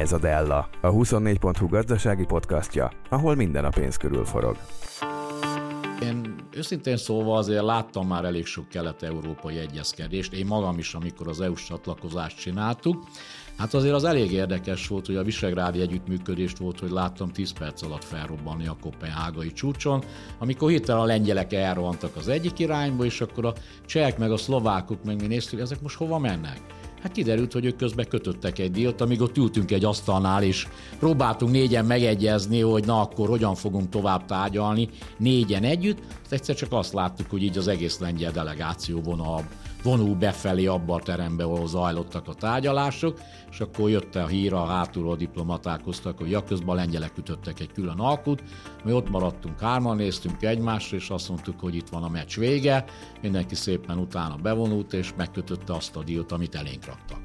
Ez a Della, a 24.hu gazdasági podcastja, ahol minden a pénz körül forog. Én őszintén szólva azért láttam már elég sok kelet-európai egyezkedést, én magam is, amikor az EU-s csatlakozást csináltuk, Hát azért az elég érdekes volt, hogy a Visegrádi együttműködést volt, hogy láttam 10 perc alatt felrobbanni a kopenhágai csúcson, amikor hirtelen a lengyelek elrohantak az egyik irányba, és akkor a csehek meg a szlovákok meg mi néztük, ezek most hova mennek? Hát kiderült, hogy ők közben kötöttek egy dílt, amíg ott ültünk egy asztalnál, és próbáltunk négyen megegyezni, hogy na akkor hogyan fogunk tovább tárgyalni, négyen együtt. Egyszer csak azt láttuk, hogy így az egész lengyel delegáció vonal vonul befelé abba a terembe, ahol zajlottak a tárgyalások, és akkor jött a hír, a hátulról diplomatálkoztak, hogy ja, közben a lengyelek ütöttek egy külön alkut, mi ott maradtunk hárman, néztünk egymásra, és azt mondtuk, hogy itt van a meccs vége, mindenki szépen utána bevonult, és megkötötte azt a dílt, amit elénk raktak.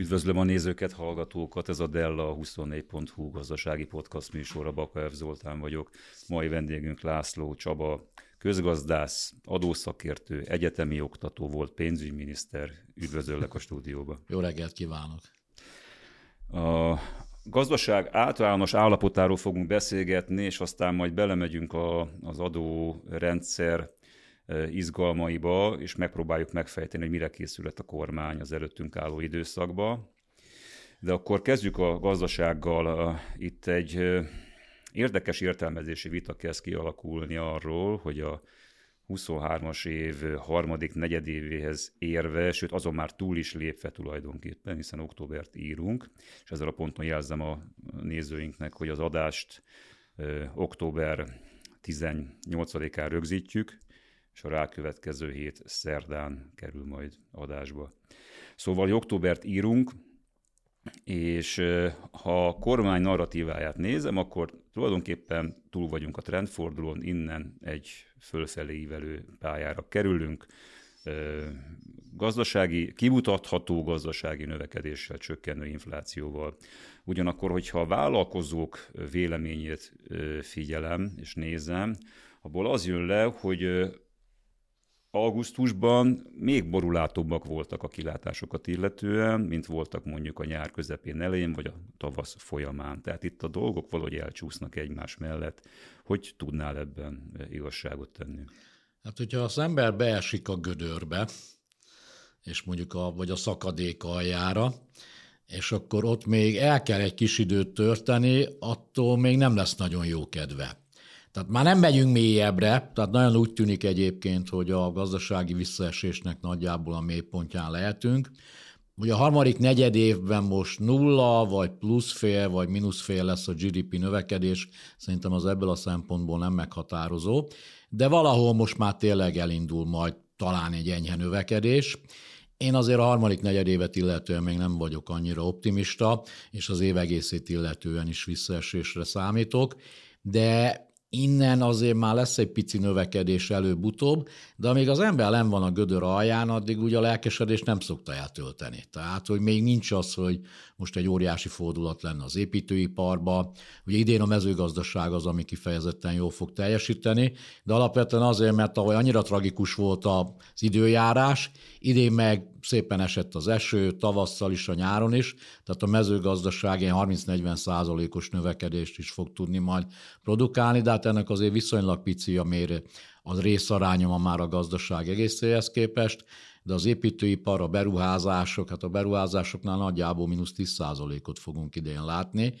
Üdvözlöm a nézőket, hallgatókat, ez a Della 24.hu gazdasági podcast műsora, Baka F. Zoltán vagyok. Mai vendégünk László Csaba, közgazdász, adószakértő, egyetemi oktató volt, pénzügyminiszter. Üdvözöllek a stúdióba. Jó reggelt kívánok! A gazdaság általános állapotáról fogunk beszélgetni, és aztán majd belemegyünk a, az adórendszer izgalmaiba, és megpróbáljuk megfejteni, hogy mire készülhet a kormány az előttünk álló időszakba. De akkor kezdjük a gazdasággal. Itt egy érdekes értelmezési vita kezd kialakulni arról, hogy a 23-as év harmadik negyedévéhez érve, sőt azon már túl is lépve tulajdonképpen, hiszen októbert írunk, és ezzel a ponton jelzem a nézőinknek, hogy az adást október 18-án rögzítjük, és a rákövetkező hét szerdán kerül majd adásba. Szóval októbert írunk, és ha a kormány narratíváját nézem, akkor tulajdonképpen túl vagyunk a trendfordulón, innen egy fölfelé ívelő pályára kerülünk, gazdasági, kimutatható gazdasági növekedéssel, csökkenő inflációval. Ugyanakkor, hogyha a vállalkozók véleményét figyelem és nézem, abból az jön le, hogy augusztusban még borulátóbbak voltak a kilátásokat illetően, mint voltak mondjuk a nyár közepén elején, vagy a tavasz folyamán. Tehát itt a dolgok valahogy elcsúsznak egymás mellett. Hogy tudnál ebben igazságot tenni? Hát, hogyha az ember beesik a gödörbe, és mondjuk a, vagy a szakadék aljára, és akkor ott még el kell egy kis időt törteni, attól még nem lesz nagyon jó kedve. Tehát már nem megyünk mélyebbre, tehát nagyon úgy tűnik egyébként, hogy a gazdasági visszaesésnek nagyjából a mélypontján lehetünk. Ugye a harmadik negyed évben most nulla, vagy plusz fél, vagy mínusz fél lesz a GDP növekedés, szerintem az ebből a szempontból nem meghatározó, de valahol most már tényleg elindul majd talán egy enyhe növekedés. Én azért a harmadik negyedévet illetően még nem vagyok annyira optimista, és az év egészét illetően is visszaesésre számítok, de innen azért már lesz egy pici növekedés előbb-utóbb, de amíg az ember nem van a gödör alján, addig ugye a lelkesedés nem szokta eltölteni. Tehát, hogy még nincs az, hogy most egy óriási fordulat lenne az építőiparba. Ugye idén a mezőgazdaság az, ami kifejezetten jól fog teljesíteni, de alapvetően azért, mert ahogy annyira tragikus volt az időjárás, idén meg szépen esett az eső, tavasszal is, a nyáron is, tehát a mezőgazdaság ilyen 30-40 százalékos növekedést is fog tudni majd produkálni, de hát ennek azért viszonylag pici a mérő, az részarányoma már a gazdaság egészéhez képest, de az építőipar, a beruházások, hát a beruházásoknál nagyjából mínusz 10 százalékot fogunk idén látni,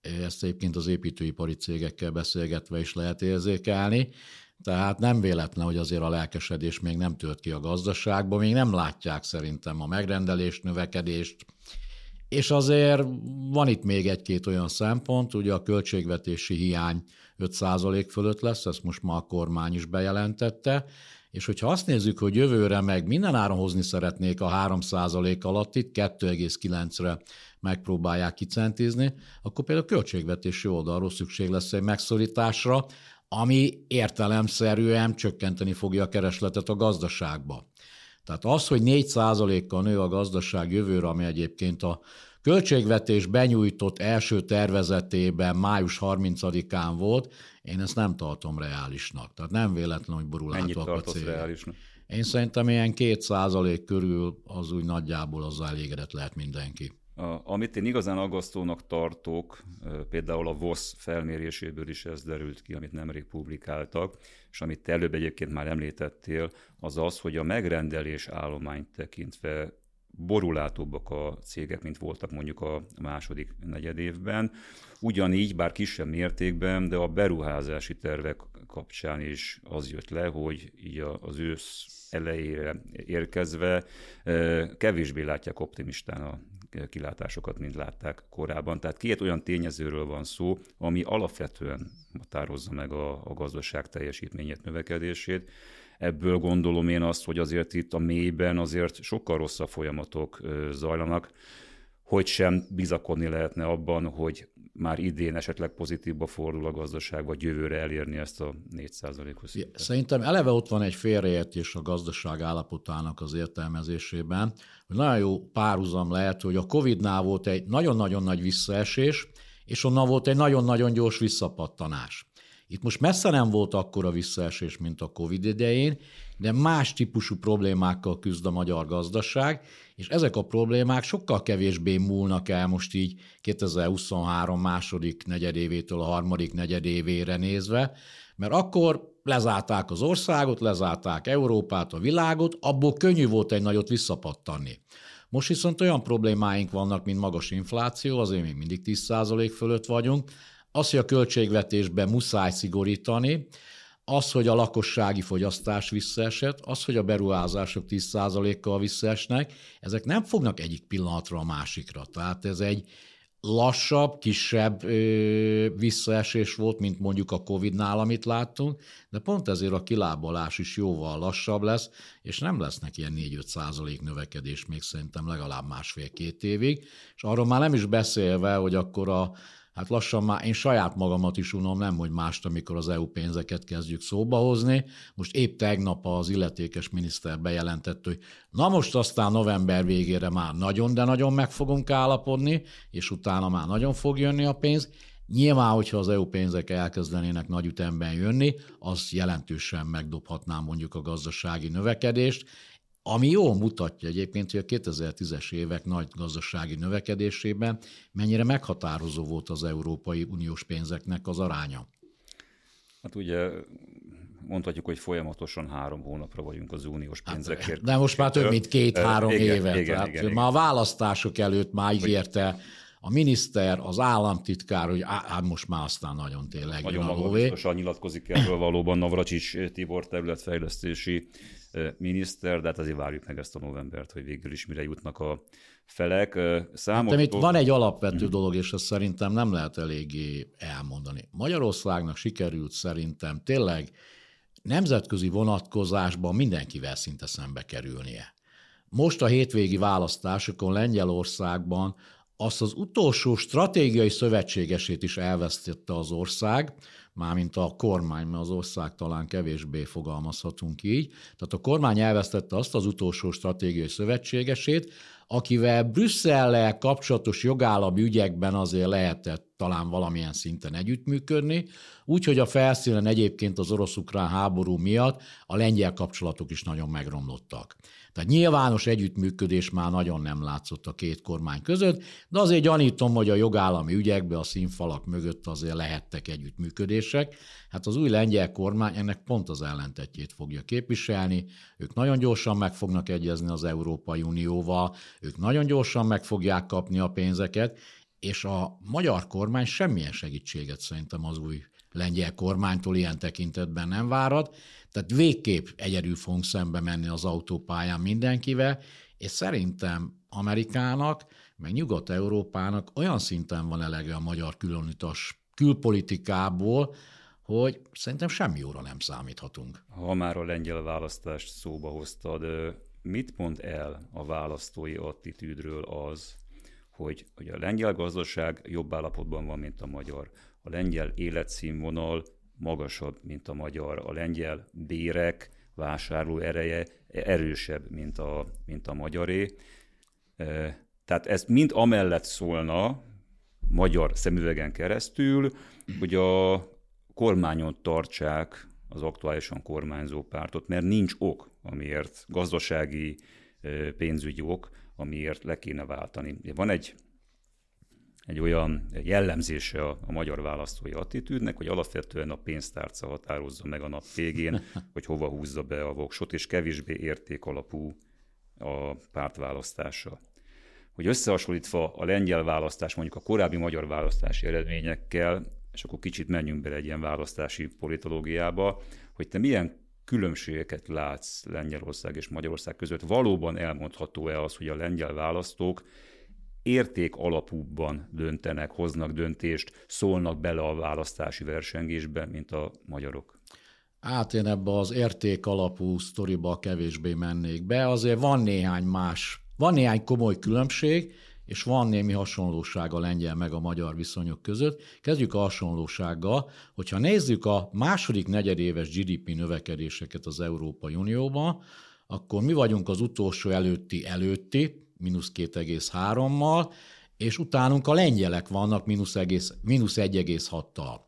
ezt egyébként az építőipari cégekkel beszélgetve is lehet érzékelni, tehát nem véletlen, hogy azért a lelkesedés még nem tört ki a gazdaságba, még nem látják szerintem a megrendelést, növekedést, és azért van itt még egy-két olyan szempont, ugye a költségvetési hiány 5% fölött lesz, ezt most ma a kormány is bejelentette, és hogyha azt nézzük, hogy jövőre meg minden áron hozni szeretnék a 3% alatt, itt 2,9-re megpróbálják kicentizni, akkor például a költségvetési oldalról szükség lesz egy megszorításra, ami értelemszerűen csökkenteni fogja a keresletet a gazdaságba. Tehát az, hogy 4%-kal nő a gazdaság jövőre, ami egyébként a költségvetés benyújtott első tervezetében május 30-án volt, én ezt nem tartom reálisnak. Tehát nem véletlen, hogy borulátóak a cégek. reálisnak? Én szerintem ilyen két százalék körül az úgy nagyjából az elégedett lehet mindenki. Amit én igazán aggasztónak tartok, például a VOSZ felméréséből is ez derült ki, amit nemrég publikáltak, és amit te előbb egyébként már említettél, az az, hogy a megrendelés állományt tekintve borulátóbbak a cégek, mint voltak mondjuk a második negyedévben. Ugyanígy, bár kisebb mértékben, de a beruházási tervek kapcsán is az jött le, hogy így az ősz elejére érkezve kevésbé látják optimistán a kilátásokat, mint látták korábban. Tehát két olyan tényezőről van szó, ami alapvetően határozza meg a, a gazdaság teljesítményét, növekedését. Ebből gondolom én azt, hogy azért itt a mélyben azért sokkal rosszabb folyamatok zajlanak, hogy sem bizakodni lehetne abban, hogy már idén esetleg pozitívba fordul a gazdaság, vagy jövőre elérni ezt a 4%-os Szerintem eleve ott van egy félreértés a gazdaság állapotának az értelmezésében, hogy nagyon jó párhuzam lehet, hogy a Covid-nál volt egy nagyon-nagyon nagy visszaesés, és onnan volt egy nagyon-nagyon gyors visszapattanás. Itt most messze nem volt akkora visszaesés, mint a Covid idején, de más típusú problémákkal küzd a magyar gazdaság, és ezek a problémák sokkal kevésbé múlnak el most így 2023 második negyedévétől a harmadik negyedévére nézve, mert akkor lezárták az országot, lezárták Európát, a világot, abból könnyű volt egy nagyot visszapattanni. Most viszont olyan problémáink vannak, mint magas infláció, azért még mindig 10% fölött vagyunk, az, hogy a költségvetésben muszáj szigorítani, az, hogy a lakossági fogyasztás visszaesett, az, hogy a beruházások 10%-kal visszaesnek, ezek nem fognak egyik pillanatra a másikra. Tehát ez egy lassabb, kisebb ö, visszaesés volt, mint mondjuk a Covid-nál, amit láttunk, de pont ezért a kilábalás is jóval lassabb lesz, és nem lesznek ilyen 4-5 százalék növekedés még szerintem legalább másfél-két évig, és arról már nem is beszélve, hogy akkor a hát lassan már én saját magamat is unom, nem hogy mást, amikor az EU pénzeket kezdjük szóba hozni. Most épp tegnap az illetékes miniszter bejelentett, hogy na most aztán november végére már nagyon, de nagyon meg fogunk állapodni, és utána már nagyon fog jönni a pénz. Nyilván, hogyha az EU pénzek elkezdenének nagy ütemben jönni, az jelentősen megdobhatná mondjuk a gazdasági növekedést, ami jól mutatja egyébként, hogy a 2010-es évek nagy gazdasági növekedésében mennyire meghatározó volt az Európai Uniós pénzeknek az aránya. Hát ugye mondhatjuk, hogy folyamatosan három hónapra vagyunk az uniós hát, pénzekért. Hát, de most már több mint két-három éve. Igen, Tehát igen, már a választások előtt már ígérte a miniszter, az államtitkár, hogy á, most már aztán nagyon tényleg Nagyon magabiztosan nyilatkozik erről valóban Navracsics Tibor területfejlesztési miniszter, de hát azért várjuk meg ezt a novembert, hogy végül is mire jutnak a felek. Számos hát, itt van egy alapvető mhm. dolog, és ezt szerintem nem lehet eléggé elmondani. Magyarországnak sikerült szerintem tényleg nemzetközi vonatkozásban mindenkivel szinte szembe kerülnie. Most a hétvégi választásokon Lengyelországban azt az utolsó stratégiai szövetségesét is elvesztette az ország, mármint a kormány, mert az ország talán kevésbé fogalmazhatunk így. Tehát a kormány elvesztette azt az utolsó stratégiai szövetségesét, akivel Brüsszellel kapcsolatos jogállami ügyekben azért lehetett talán valamilyen szinten együttműködni, úgyhogy a felszínen egyébként az orosz-ukrán háború miatt a lengyel kapcsolatok is nagyon megromlottak. Tehát nyilvános együttműködés már nagyon nem látszott a két kormány között, de azért gyanítom, hogy a jogállami ügyekbe a színfalak mögött azért lehettek együttműködések. Hát az új lengyel kormány ennek pont az ellentetjét fogja képviselni. Ők nagyon gyorsan meg fognak egyezni az Európai Unióval, ők nagyon gyorsan meg fogják kapni a pénzeket, és a magyar kormány semmilyen segítséget szerintem az új lengyel kormánytól ilyen tekintetben nem várat, tehát végképp egyedül fogunk szembe menni az autópályán mindenkivel, és szerintem Amerikának, meg Nyugat-Európának olyan szinten van elege a magyar különutas külpolitikából, hogy szerintem semmi jóra nem számíthatunk. Ha már a lengyel választást szóba hoztad, mit mond el a választói attitűdről az, hogy, hogy a lengyel gazdaság jobb állapotban van, mint a magyar. A lengyel életszínvonal magasabb, mint a magyar. A lengyel bérek vásárló ereje erősebb, mint a, mint a magyaré. Tehát ez mind amellett szólna, magyar szemüvegen keresztül, hogy a kormányon tartsák az aktuálisan kormányzó pártot, mert nincs ok, amiért gazdasági, pénzügyi ok, amiért le kéne váltani. Van egy egy olyan jellemzése a, a magyar választói attitűdnek, hogy alapvetően a pénztárca határozza meg a nap végén, hogy hova húzza be a voksot, és kevésbé értékalapú a pártválasztása. Hogy összehasonlítva a lengyel választás mondjuk a korábbi magyar választási eredményekkel, és akkor kicsit menjünk bele egy ilyen választási politológiába, hogy te milyen különbségeket látsz Lengyelország és Magyarország között. Valóban elmondható-e az, hogy a lengyel választók érték alapúban döntenek, hoznak döntést, szólnak bele a választási versengésbe, mint a magyarok? Hát én ebbe az érték alapú sztoriba kevésbé mennék be. Azért van néhány más, van néhány komoly különbség, és van némi hasonlóság a lengyel meg a magyar viszonyok között. Kezdjük a hasonlósággal, hogyha nézzük a második negyedéves GDP növekedéseket az Európai Unióban, akkor mi vagyunk az utolsó előtti előtti, mínusz 2,3-mal, és utánunk a lengyelek vannak mínusz 1,6-tal.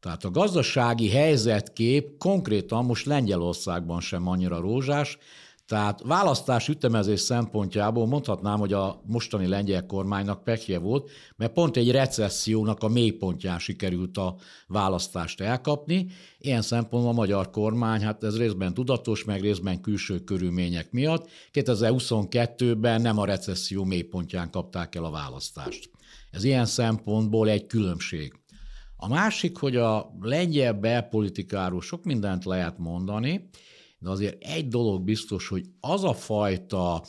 Tehát a gazdasági helyzetkép konkrétan most Lengyelországban sem annyira rózsás, tehát választás ütemezés szempontjából mondhatnám, hogy a mostani lengyel kormánynak pekje volt, mert pont egy recessziónak a mélypontján sikerült a választást elkapni. Ilyen szempontból a magyar kormány, hát ez részben tudatos, meg részben külső körülmények miatt 2022-ben nem a recesszió mélypontján kapták el a választást. Ez ilyen szempontból egy különbség. A másik, hogy a lengyel belpolitikáról sok mindent lehet mondani, de azért egy dolog biztos, hogy az a fajta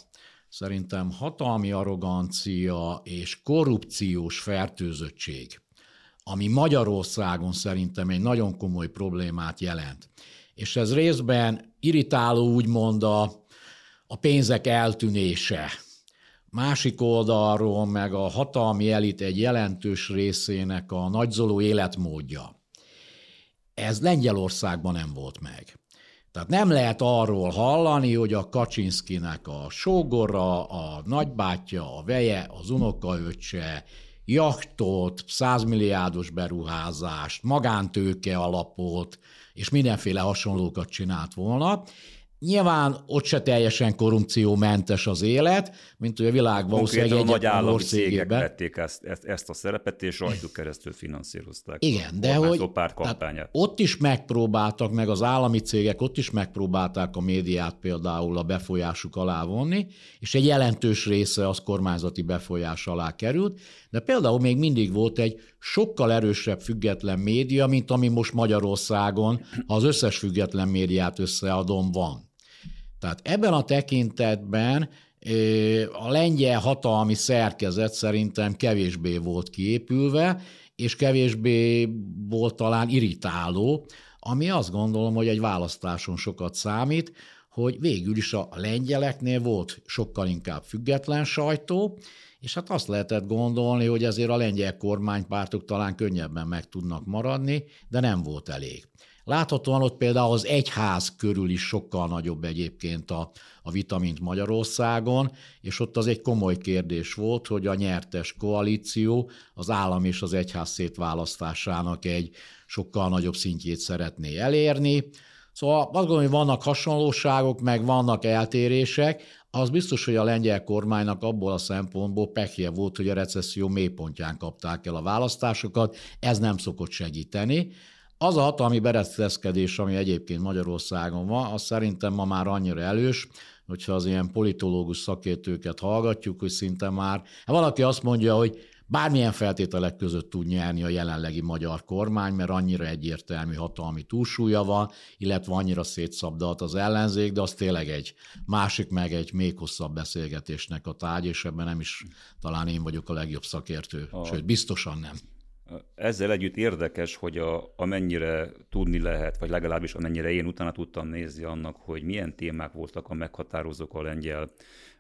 szerintem hatalmi arrogancia és korrupciós fertőzöttség, ami Magyarországon szerintem egy nagyon komoly problémát jelent. És ez részben irritáló úgymond a, a pénzek eltűnése. Másik oldalról meg a hatalmi elit egy jelentős részének a nagyzoló életmódja. Ez Lengyelországban nem volt meg. Tehát nem lehet arról hallani, hogy a Kaczynszkinek a sógora, a nagybátyja, a veje, az unokaöccse, jachtot, százmilliárdos beruházást, magántőke alapot, és mindenféle hasonlókat csinált volna. Nyilván ott se teljesen korrupciómentes az élet, mint hogy a világ valószínűleg egy nagy állami cégek vették ezt, ezt, ezt a szerepet, és rajtuk keresztül finanszírozták Igen, de hogy ott is megpróbáltak, meg az állami cégek ott is megpróbálták a médiát például a befolyásuk alá vonni, és egy jelentős része az kormányzati befolyás alá került, de például még mindig volt egy sokkal erősebb független média, mint ami most Magyarországon, ha az összes független médiát összeadom, van. Tehát ebben a tekintetben a lengyel hatalmi szerkezet szerintem kevésbé volt kiépülve, és kevésbé volt talán irritáló, ami azt gondolom, hogy egy választáson sokat számít, hogy végül is a lengyeleknél volt sokkal inkább független sajtó, és hát azt lehetett gondolni, hogy ezért a lengyel kormánypártok talán könnyebben meg tudnak maradni, de nem volt elég. Láthatóan ott például az egyház körül is sokkal nagyobb egyébként a, a vita, mint Magyarországon, és ott az egy komoly kérdés volt, hogy a nyertes koalíció az állam és az egyház szétválasztásának egy sokkal nagyobb szintjét szeretné elérni. Szóval azt gondolom, hogy vannak hasonlóságok, meg vannak eltérések, az biztos, hogy a lengyel kormánynak abból a szempontból pekje volt, hogy a recesszió mélypontján kapták el a választásokat, ez nem szokott segíteni. Az a hatalmi bereszteszkedés, ami egyébként Magyarországon van, az szerintem ma már annyira elős, hogyha az ilyen politológus szakértőket hallgatjuk, hogy szinte már, hát valaki azt mondja, hogy bármilyen feltételek között tud nyerni a jelenlegi magyar kormány, mert annyira egyértelmű hatalmi túlsúlya van, illetve annyira szétszabdalt az ellenzék, de az tényleg egy másik, meg egy még hosszabb beszélgetésnek a tárgy, és ebben nem is talán én vagyok a legjobb szakértő, a... sőt, biztosan nem. Ezzel együtt érdekes, hogy a, amennyire tudni lehet, vagy legalábbis amennyire én utána tudtam nézni annak, hogy milyen témák voltak a meghatározók a lengyel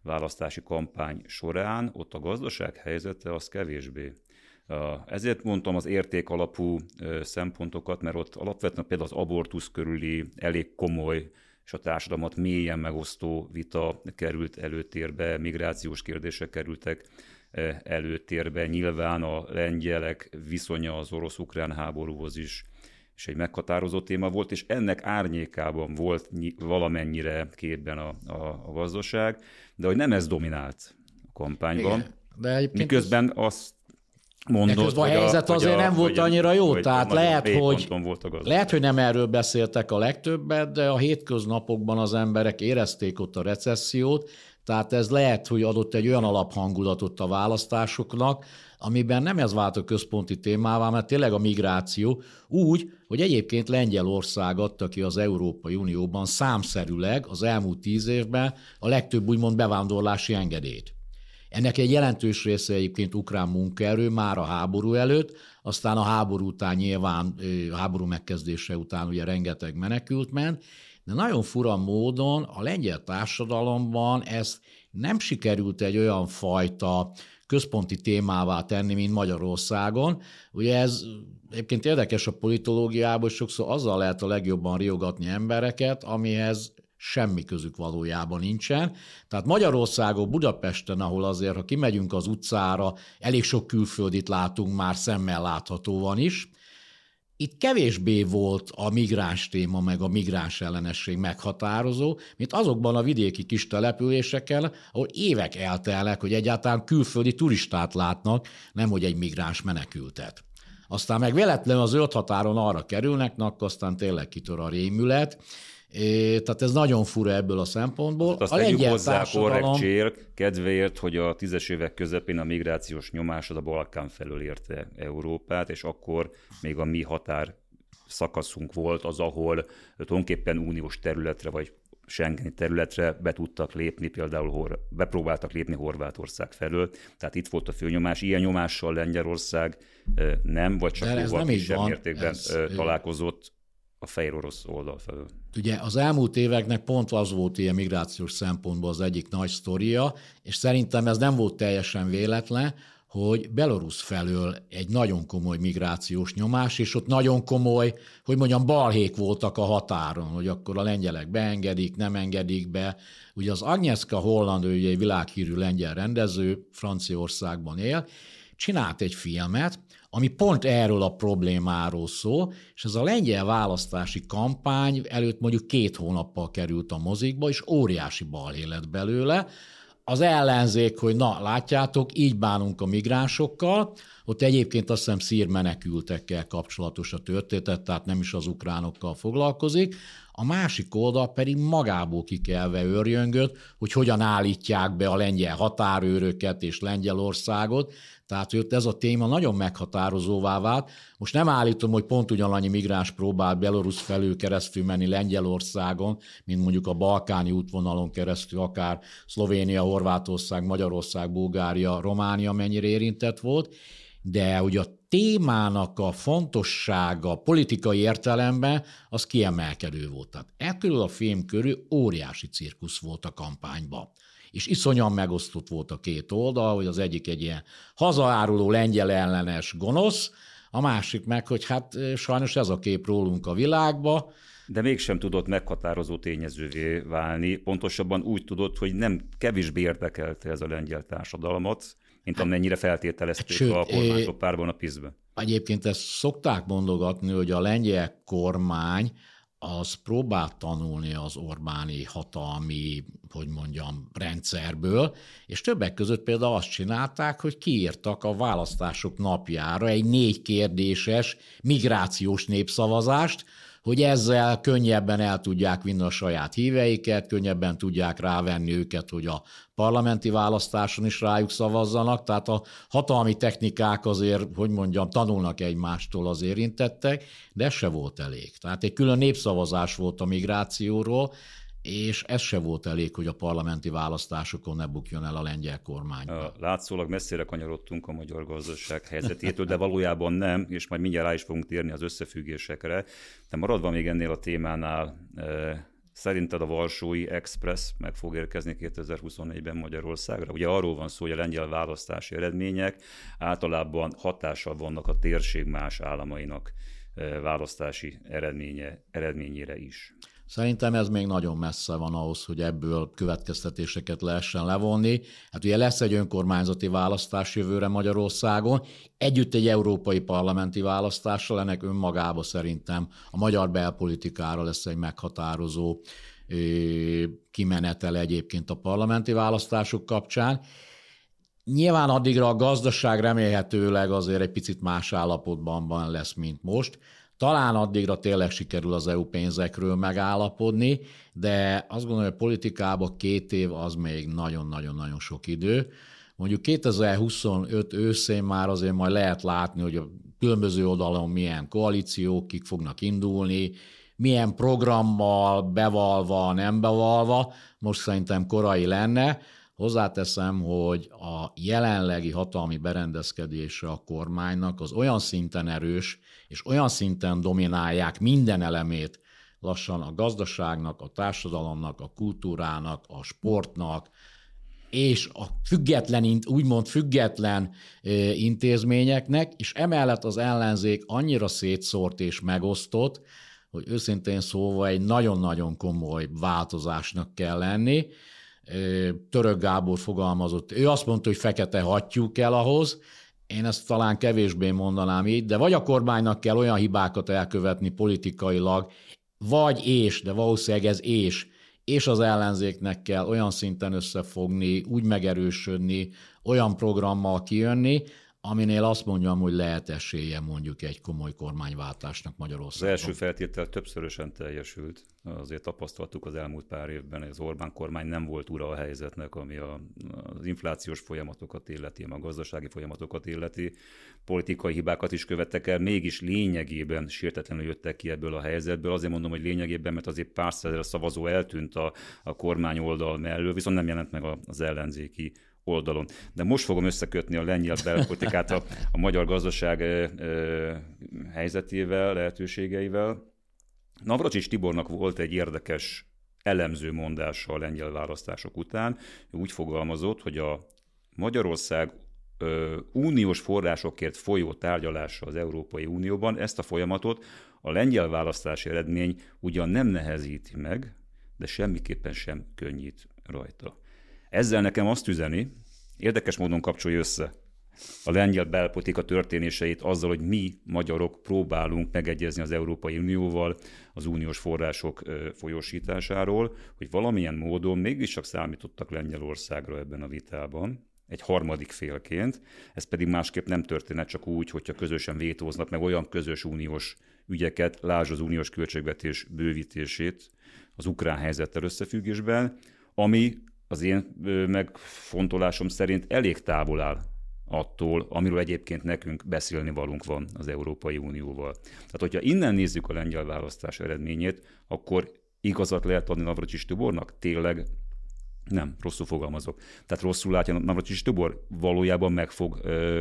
választási kampány során, ott a gazdaság helyzete az kevésbé. Ezért mondtam az érték alapú szempontokat, mert ott alapvetően például az abortusz körüli elég komoly és a társadalmat mélyen megosztó vita került előtérbe, migrációs kérdések kerültek előtérbe, nyilván a lengyelek viszonya az orosz-ukrán háborúhoz is és egy meghatározó téma volt, és ennek árnyékában volt valamennyire képben a, a, a gazdaság, de hogy nem ez dominált a kampányban. Igen, de egyébként Miközben ez... azt mondott, a helyzet a, azért a, nem volt annyira jó, tehát lehet hogy, volt a lehet, hogy nem erről beszéltek a legtöbbet, de a hétköznapokban az emberek érezték ott a recessziót, tehát ez lehet, hogy adott egy olyan alaphangulatot a választásoknak, amiben nem ez vált a központi témává, mert tényleg a migráció úgy, hogy egyébként Lengyelország adta ki az Európai Unióban számszerűleg az elmúlt tíz évben a legtöbb úgymond bevándorlási engedélyt. Ennek egy jelentős része egyébként ukrán munkaerő már a háború előtt, aztán a háború után nyilván, háború megkezdése után ugye rengeteg menekült ment, de nagyon fura módon a lengyel társadalomban ezt nem sikerült egy olyan fajta központi témává tenni, mint Magyarországon. Ugye ez egyébként érdekes a politológiában, sokszor azzal lehet a legjobban riogatni embereket, amihez semmi közük valójában nincsen. Tehát Magyarországon, Budapesten, ahol azért, ha kimegyünk az utcára, elég sok külföldit látunk már szemmel láthatóan is, itt kevésbé volt a migráns téma, meg a migráns ellenesség meghatározó, mint azokban a vidéki kis településeken, ahol évek eltelnek, hogy egyáltalán külföldi turistát látnak, nem hogy egy migráns menekültet. Aztán meg véletlenül az öt határon arra kerülnek, na, akkor aztán tényleg kitör a rémület, É, tehát ez nagyon fura ebből a szempontból. Azt a lengyel hozzá társadalom... korrekt kedvéért, hogy a tízes évek közepén a migrációs nyomás a Balkán felől érte Európát, és akkor még a mi határ szakaszunk volt az, ahol tulajdonképpen uniós területre vagy Schengeni területre be tudtak lépni, például hor, bepróbáltak lépni Horvátország felől. Tehát itt volt a főnyomás. Ilyen nyomással Lengyelország nem, vagy csak jóval kisebb mértékben ez, találkozott a fehér orosz oldal felől. Ugye az elmúlt éveknek pont az volt ilyen migrációs szempontból az egyik nagy sztoria, és szerintem ez nem volt teljesen véletlen, hogy Belarus felől egy nagyon komoly migrációs nyomás, és ott nagyon komoly, hogy mondjam, balhék voltak a határon, hogy akkor a lengyelek beengedik, nem engedik be. Ugye az Agnieszka Holland, ő egy világhírű lengyel rendező, Franciaországban él, csinált egy filmet, ami pont erről a problémáról szól, és ez a lengyel választási kampány előtt mondjuk két hónappal került a mozikba, és óriási balhé lett belőle. Az ellenzék, hogy na, látjátok, így bánunk a migránsokkal, ott egyébként azt hiszem szír menekültekkel kapcsolatos a történet, tehát nem is az ukránokkal foglalkozik. A másik oldal pedig magából kikelve őrjöngött, hogy hogyan állítják be a lengyel határőröket és Lengyelországot, tehát hogy ez a téma nagyon meghatározóvá vált. Most nem állítom, hogy pont ugyanannyi migráns próbál Belarus felül keresztül menni Lengyelországon, mint mondjuk a balkáni útvonalon keresztül, akár Szlovénia, Horvátország, Magyarország, Bulgária, Románia mennyire érintett volt, de ugye a témának a fontossága politikai értelemben az kiemelkedő volt. Tehát ekkörül a film körül óriási cirkusz volt a kampányban és iszonyan megosztott volt a két oldal, hogy az egyik egy ilyen hazaáruló lengyel ellenes gonosz, a másik meg, hogy hát sajnos ez a kép rólunk a világba, de mégsem tudott meghatározó tényezővé válni. Pontosabban úgy tudott, hogy nem kevésbé érdekelte ez a lengyel társadalmat, mint amennyire feltételezték Sőt, a kormányok párban a PISZ-ben. Egyébként ezt szokták mondogatni, hogy a lengyel kormány az próbált tanulni az Orbáni hatalmi, hogy mondjam, rendszerből, és többek között például azt csinálták, hogy kiírtak a választások napjára egy négy kérdéses migrációs népszavazást, hogy ezzel könnyebben el tudják vinni a saját híveiket, könnyebben tudják rávenni őket, hogy a parlamenti választáson is rájuk szavazzanak, tehát a hatalmi technikák azért, hogy mondjam, tanulnak egymástól az érintettek, de ez se volt elég. Tehát egy külön népszavazás volt a migrációról, és ez se volt elég, hogy a parlamenti választásokon ne bukjon el a lengyel kormány. Látszólag messzire kanyarodtunk a magyar gazdaság helyzetétől, de valójában nem, és majd mindjárt rá is fogunk térni az összefüggésekre. De maradva még ennél a témánál, Szerinted a Varsói Express meg fog érkezni 2024-ben Magyarországra? Ugye arról van szó, hogy a lengyel választási eredmények általában hatással vannak a térség más államainak választási eredménye, eredményére is. Szerintem ez még nagyon messze van ahhoz, hogy ebből következtetéseket lehessen levonni. Hát ugye lesz egy önkormányzati választás jövőre Magyarországon, együtt egy európai parlamenti választással, ennek önmagába szerintem a magyar belpolitikára lesz egy meghatározó kimenetel egyébként a parlamenti választások kapcsán. Nyilván addigra a gazdaság remélhetőleg azért egy picit más állapotban lesz, mint most. Talán addigra tényleg sikerül az EU pénzekről megállapodni, de azt gondolom, hogy a politikában két év az még nagyon-nagyon-nagyon sok idő. Mondjuk 2025 őszén már azért majd lehet látni, hogy a különböző oldalon milyen koalíciók, kik fognak indulni, milyen programmal, bevalva, nem bevalva, most szerintem korai lenne. Hozzáteszem, hogy a jelenlegi hatalmi berendezkedése a kormánynak az olyan szinten erős, és olyan szinten dominálják minden elemét lassan a gazdaságnak, a társadalomnak, a kultúrának, a sportnak, és a független, úgymond független intézményeknek, és emellett az ellenzék annyira szétszórt és megosztott, hogy őszintén szóval egy nagyon-nagyon komoly változásnak kell lenni. Török Gábor fogalmazott, ő azt mondta, hogy fekete hattyú kell ahhoz, én ezt talán kevésbé mondanám így, de vagy a kormánynak kell olyan hibákat elkövetni politikailag, vagy és, de valószínűleg ez és, és az ellenzéknek kell olyan szinten összefogni, úgy megerősödni, olyan programmal kijönni, aminél azt mondjam, hogy lehet esélye mondjuk egy komoly kormányváltásnak Magyarországon. Az első feltétel többszörösen teljesült. Azért tapasztaltuk az elmúlt pár évben, hogy az Orbán kormány nem volt ura a helyzetnek, ami a, az inflációs folyamatokat illeti, a gazdasági folyamatokat illeti. Politikai hibákat is követtek el, mégis lényegében sértetlenül jöttek ki ebből a helyzetből. Azért mondom, hogy lényegében, mert azért pár százezer szavazó eltűnt a, a kormány oldal mellől, viszont nem jelent meg az ellenzéki oldalon. De most fogom összekötni a lengyel belpolitikát a, a magyar gazdaság ö, ö, helyzetével, lehetőségeivel. Navracsics Tibornak volt egy érdekes elemző mondása a lengyel választások után. Ő úgy fogalmazott, hogy a Magyarország ö, uniós forrásokért folyó tárgyalása az Európai Unióban ezt a folyamatot a lengyel választási eredmény ugyan nem nehezíti meg, de semmiképpen sem könnyít rajta. Ezzel nekem azt üzeni, érdekes módon kapcsolja össze a lengyel belpolitika történéseit azzal, hogy mi, magyarok próbálunk megegyezni az Európai Unióval az uniós források folyósításáról, hogy valamilyen módon mégiscsak számítottak Lengyelországra ebben a vitában, egy harmadik félként, ez pedig másképp nem történhet csak úgy, hogyha közösen vétóznak meg olyan közös uniós ügyeket, lásd az uniós költségvetés bővítését az ukrán helyzettel összefüggésben, ami az én megfontolásom szerint elég távol áll attól, amiről egyébként nekünk beszélni valunk van az Európai Unióval. Tehát, hogyha innen nézzük a lengyel választás eredményét, akkor igazat lehet adni Navracsis Tibornak? Tényleg nem, rosszul fogalmazok. Tehát rosszul látja Navracsis Tibor, valójában meg fog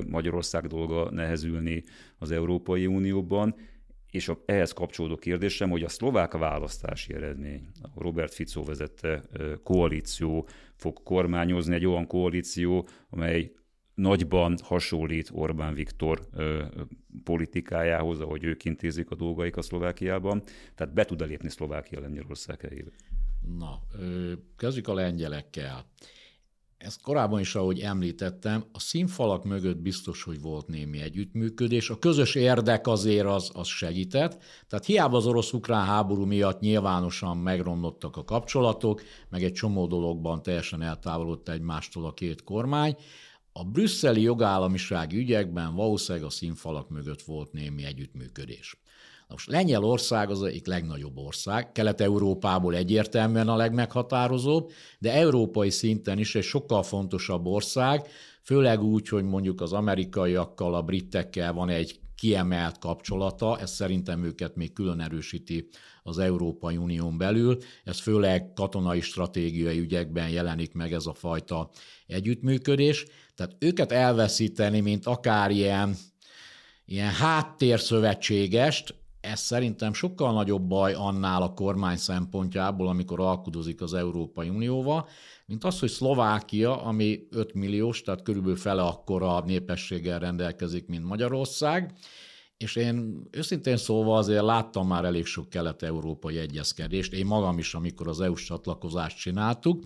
Magyarország dolga nehezülni az Európai Unióban, és a, ehhez kapcsolódó kérdésem, hogy a szlovák választási eredmény, a Robert Fico vezette koalíció fog kormányozni, egy olyan koalíció, amely nagyban hasonlít Orbán Viktor politikájához, ahogy ők intézik a dolgaik a Szlovákiában, tehát be tud lépni Szlovákia Lengyelország helyébe. Na, kezdjük a lengyelekkel. Ezt korábban is, ahogy említettem, a színfalak mögött biztos, hogy volt némi együttműködés. A közös érdek azért az, az segített. Tehát hiába az orosz-ukrán háború miatt nyilvánosan megromlottak a kapcsolatok, meg egy csomó dologban teljesen eltávolodott egymástól a két kormány. A brüsszeli jogállamisági ügyekben valószínűleg a színfalak mögött volt némi együttműködés. Most Lengyelország az egyik legnagyobb ország, Kelet-Európából egyértelműen a legmeghatározóbb, de európai szinten is egy sokkal fontosabb ország, főleg úgy, hogy mondjuk az amerikaiakkal, a britekkel van egy kiemelt kapcsolata, ez szerintem őket még külön erősíti az Európai Unión belül, ez főleg katonai stratégiai ügyekben jelenik meg ez a fajta együttműködés, tehát őket elveszíteni, mint akár ilyen, ilyen háttérszövetségest, ez szerintem sokkal nagyobb baj annál a kormány szempontjából, amikor alkudozik az Európai Unióval, mint az, hogy Szlovákia, ami 5 milliós, tehát körülbelül fele akkora népességgel rendelkezik, mint Magyarország, és én őszintén szólva azért láttam már elég sok kelet-európai egyezkedést, én magam is, amikor az EU-s csatlakozást csináltuk,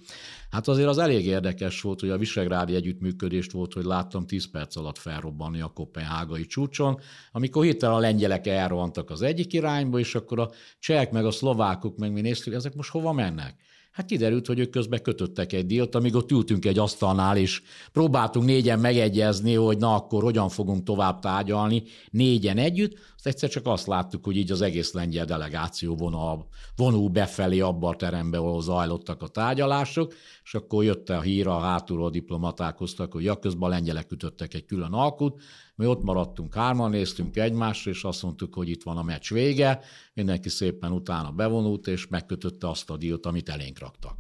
hát azért az elég érdekes volt, hogy a Visegrádi együttműködést volt, hogy láttam 10 perc alatt felrobbanni a kopenhágai csúcson, amikor hirtelen a lengyelek elrohantak az egyik irányba, és akkor a csehek meg a szlovákok meg mi néztük, ezek most hova mennek? Hát kiderült, hogy ők közben kötöttek egy dílt, amíg ott ültünk egy asztalnál, és próbáltunk négyen megegyezni, hogy na akkor hogyan fogunk tovább tárgyalni, négyen együtt. Azt egyszer csak azt láttuk, hogy így az egész lengyel delegáció vonul, vonul befelé abba a terembe, ahol zajlottak a tárgyalások, és akkor jött a hír, a hátulról diplomatálkoztak, hogy ja, közben a lengyelek ütöttek egy külön alkut, mi ott maradtunk hárman, néztünk egymásra, és azt mondtuk, hogy itt van a meccs vége, mindenki szépen utána bevonult, és megkötötte azt a dílt, amit elénk raktak.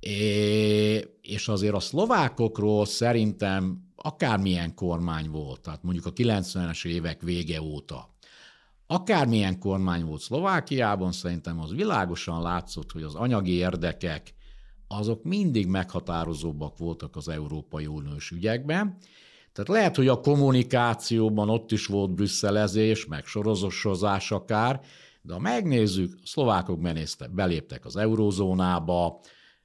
É, és azért a szlovákokról szerintem akármilyen kormány volt, tehát mondjuk a 90-es évek vége óta, akármilyen kormány volt Szlovákiában, szerintem az világosan látszott, hogy az anyagi érdekek azok mindig meghatározóbbak voltak az Európai Uniós ügyekben, tehát lehet, hogy a kommunikációban ott is volt brüsszelezés, meg sorozosozás akár, de ha megnézzük, a szlovákok benéztek, beléptek az eurózónába,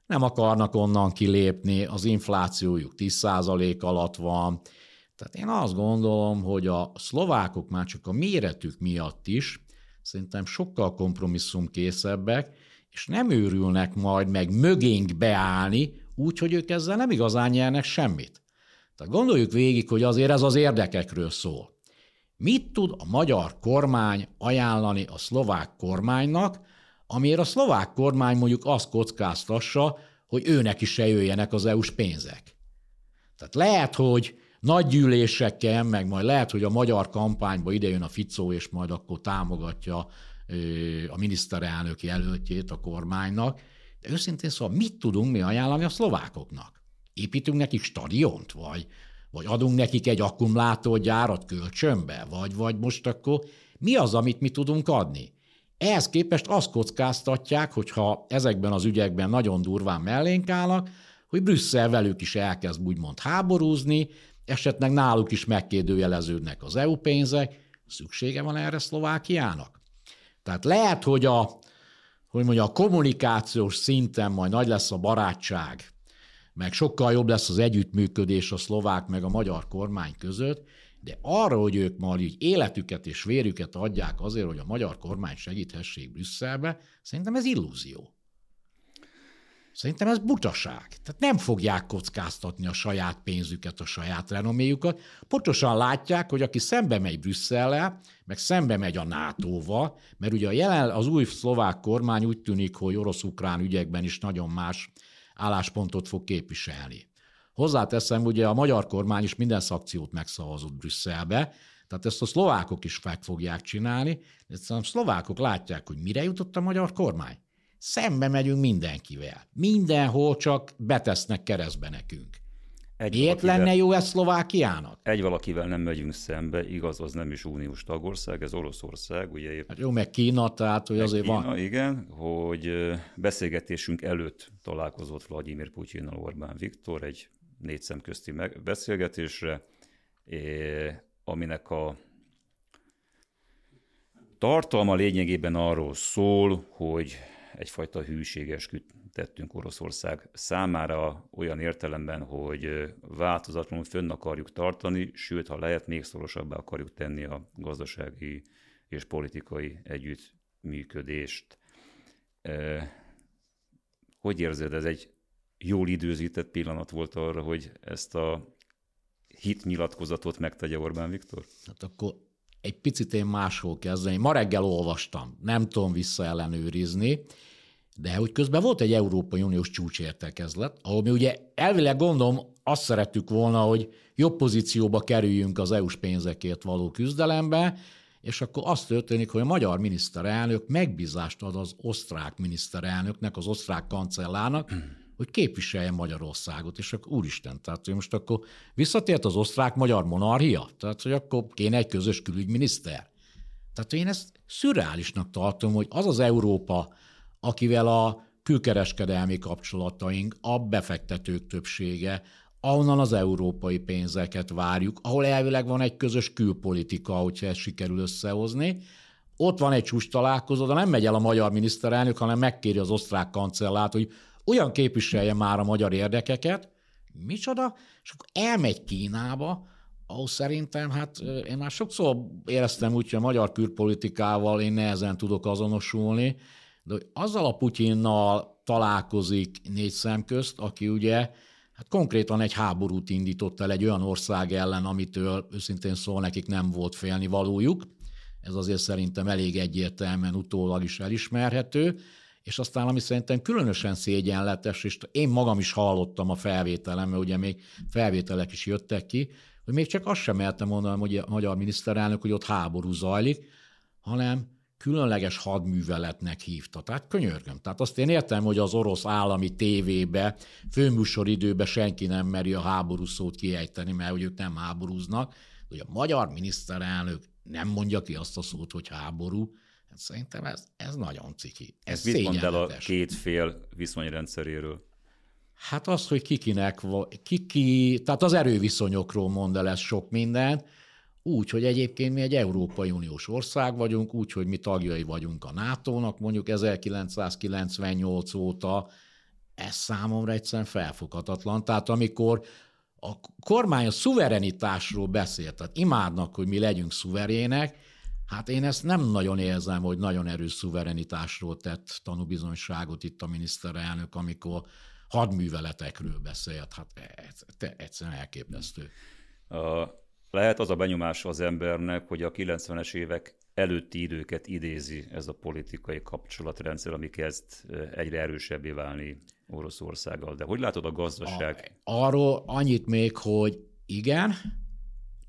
nem akarnak onnan kilépni, az inflációjuk 10% alatt van. Tehát én azt gondolom, hogy a szlovákok már csak a méretük miatt is szerintem sokkal kompromisszumkészebbek, és nem őrülnek majd meg mögénk beállni, úgy, hogy ők ezzel nem igazán nyernek semmit. Tehát gondoljuk végig, hogy azért ez az érdekekről szól. Mit tud a magyar kormány ajánlani a szlovák kormánynak, amiért a szlovák kormány mondjuk azt kockáztassa, hogy őnek is se jöjjenek az EU-s pénzek. Tehát lehet, hogy nagy gyűlésekkel, meg majd lehet, hogy a magyar kampányba idejön a Ficó, és majd akkor támogatja a miniszterelnök jelöltjét a kormánynak, de őszintén szóval mit tudunk mi ajánlani a szlovákoknak? Építünk nekik stadiont, vagy, vagy adunk nekik egy akkumulátorgyárat kölcsönbe, vagy, vagy most akkor mi az, amit mi tudunk adni? Ehhez képest azt kockáztatják, hogyha ezekben az ügyekben nagyon durván mellénk állnak, hogy Brüsszel velük is elkezd úgymond háborúzni, esetleg náluk is megkérdőjeleződnek az EU pénzek, szüksége van erre Szlovákiának? Tehát lehet, hogy a, hogy mondja, a kommunikációs szinten majd nagy lesz a barátság meg sokkal jobb lesz az együttműködés a szlovák meg a magyar kormány között, de arra, hogy ők majd így életüket és vérüket adják azért, hogy a magyar kormány segíthessék Brüsszelbe, szerintem ez illúzió. Szerintem ez butaság. Tehát nem fogják kockáztatni a saját pénzüket, a saját renoméjukat. Pontosan látják, hogy aki szembe megy Brüsszellel, meg szembe megy a NATO-val, mert ugye a jelen, az új szlovák kormány úgy tűnik, hogy orosz-ukrán ügyekben is nagyon más álláspontot fog képviselni. Hozzáteszem, ugye a magyar kormány is minden szakciót megszavazott Brüsszelbe, tehát ezt a szlovákok is meg fogják csinálni, de a szlovákok látják, hogy mire jutott a magyar kormány. Szembe megyünk mindenkivel. Mindenhol csak betesznek keresztbe nekünk. Egy Miért valakivel, lenne jó ez Szlovákiának? Egy valakivel nem megyünk szembe, igaz, az nem is uniós tagország, ez Oroszország, ugye épp. Hát jó, meg Kína, tehát hogy azért Kína, van. igen, hogy beszélgetésünk előtt találkozott Vladimir Putyinnal Orbán Viktor egy négy szem közti beszélgetésre, aminek a tartalma lényegében arról szól, hogy egyfajta hűséges tettünk Oroszország számára olyan értelemben, hogy változatlanul fönn akarjuk tartani, sőt, ha lehet, még szorosabbá akarjuk tenni a gazdasági és politikai együttműködést. Hogy érzed, ez egy jól időzített pillanat volt arra, hogy ezt a hitnyilatkozatot megtegye Orbán Viktor? Hát akkor egy picit én máshol kezdeni. Ma reggel olvastam, nem tudom visszaellenőrizni, de hogy közben volt egy Európai Uniós csúcsértekezlet, ahol mi ugye elvileg gondolom azt szerettük volna, hogy jobb pozícióba kerüljünk az EU-s pénzekért való küzdelembe, és akkor az történik, hogy a magyar miniszterelnök megbízást ad az osztrák miniszterelnöknek, az osztrák kancellárnak, hogy képviselje Magyarországot, és akkor úristen, tehát hogy most akkor visszatért az osztrák-magyar monarchia, tehát hogy akkor kéne egy közös külügyminiszter. Tehát én ezt szürreálisnak tartom, hogy az az Európa, akivel a külkereskedelmi kapcsolataink, a befektetők többsége, ahonnan az európai pénzeket várjuk, ahol elvileg van egy közös külpolitika, hogyha ezt sikerül összehozni. Ott van egy csúcs találkozó, de nem megy el a magyar miniszterelnök, hanem megkéri az osztrák kancellát, hogy olyan képviselje már a magyar érdekeket, micsoda, és akkor elmegy Kínába, ahol szerintem, hát én már sokszor éreztem úgy, hogy a magyar külpolitikával én nehezen tudok azonosulni, de hogy azzal a Putyinnal találkozik négy szem közt, aki ugye hát konkrétan egy háborút indított el egy olyan ország ellen, amitől őszintén szól nekik nem volt félni valójuk. Ez azért szerintem elég egyértelműen utólag is elismerhető. És aztán, ami szerintem különösen szégyenletes, és én magam is hallottam a felvételem, mert ugye még felvételek is jöttek ki, hogy még csak azt sem mertem mondani, hogy a magyar miniszterelnök, hogy ott háború zajlik, hanem különleges hadműveletnek hívta. Tehát könyörgöm. Tehát azt én értem, hogy az orosz állami tévébe, főműsoridőbe senki nem meri a háború szót kiejteni, mert hogy ők nem háborúznak, hogy a magyar miniszterelnök nem mondja ki azt a szót, hogy háború, hát szerintem ez, ez nagyon ciki. Ez, mit mond el a két fél viszonyrendszeréről? Hát az, hogy kikinek, kiki, tehát az erőviszonyokról mond el ez sok mindent, úgy, hogy egyébként mi egy Európai Uniós ország vagyunk, úgy, hogy mi tagjai vagyunk a NATO-nak, mondjuk 1998 óta, ez számomra egyszerűen felfoghatatlan. Tehát amikor a kormány a szuverenitásról beszélt, tehát imádnak, hogy mi legyünk szuverének, hát én ezt nem nagyon érzem, hogy nagyon erős szuverenitásról tett tanúbizonyságot itt a miniszterelnök, amikor hadműveletekről beszélt. Hát ez egyszerűen elképesztő. A, lehet az a benyomása az embernek, hogy a 90-es évek előtti időket idézi ez a politikai kapcsolatrendszer, ami kezd egyre erősebbé válni Oroszországgal. De hogy látod a gazdaság? A, arról annyit még, hogy igen,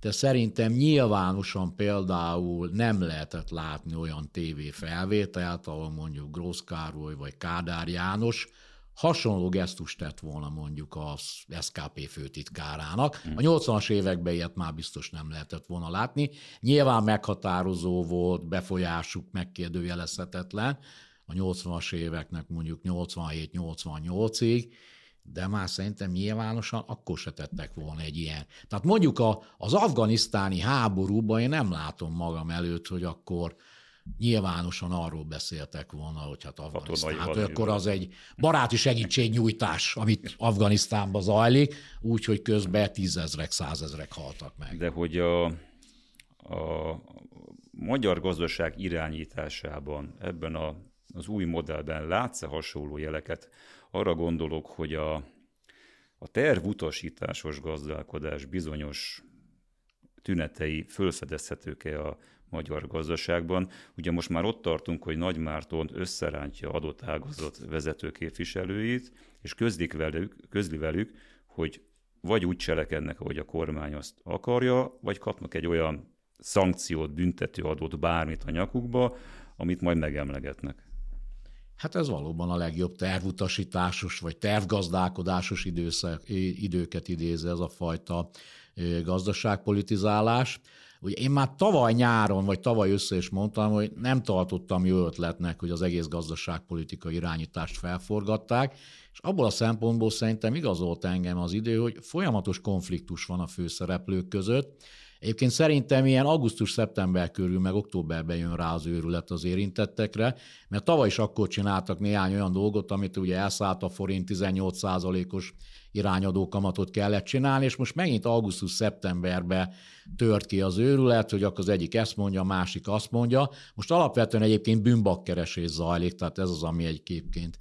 de szerintem nyilvánosan például nem lehetett látni olyan tévéfelvételt, ahol mondjuk Grósz Károly vagy Kádár János hasonló gesztust tett volna mondjuk az SKP főtitkárának. A 80-as években ilyet már biztos nem lehetett volna látni. Nyilván meghatározó volt, befolyásuk megkérdőjelezhetetlen, a 80-as éveknek mondjuk 87-88-ig, de már szerintem nyilvánosan akkor se tettek volna egy ilyen. Tehát mondjuk a, az afganisztáni háborúban én nem látom magam előtt, hogy akkor nyilvánosan arról beszéltek volna, hogy hát Afganisztán, hát akkor az egy baráti segítségnyújtás, amit Afganisztánban zajlik, úgyhogy közben tízezrek, százezrek haltak meg. De hogy a, a magyar gazdaság irányításában, ebben a, az új modellben látsz-e hasonló jeleket? Arra gondolok, hogy a, a tervutasításos gazdálkodás bizonyos tünetei fölfedezhetők-e a magyar gazdaságban. Ugye most már ott tartunk, hogy Nagy Márton összerántja adott ágazat vezető képviselőit, és közlik velük, közli velük, hogy vagy úgy cselekednek, ahogy a kormány azt akarja, vagy kapnak egy olyan szankciót, büntető adót, bármit a nyakukba, amit majd megemlegetnek. Hát ez valóban a legjobb tervutasításos vagy tervgazdálkodásos időszak, időket idézi ez a fajta gazdaságpolitizálás. Ugye én már tavaly nyáron, vagy tavaly össze is mondtam, hogy nem tartottam jó ötletnek, hogy az egész gazdaságpolitikai irányítást felforgatták, és abból a szempontból szerintem igazolt engem az idő, hogy folyamatos konfliktus van a főszereplők között, Egyébként szerintem ilyen augusztus-szeptember körül, meg októberben jön rá az őrület az érintettekre, mert tavaly is akkor csináltak néhány olyan dolgot, amit ugye elszállt a forint 18%-os irányadó kamatot kellett csinálni, és most megint augusztus-szeptemberben tört ki az őrület, hogy akkor az egyik ezt mondja, a másik azt mondja. Most alapvetően egyébként bűnbakkeresés zajlik, tehát ez az, ami egyébként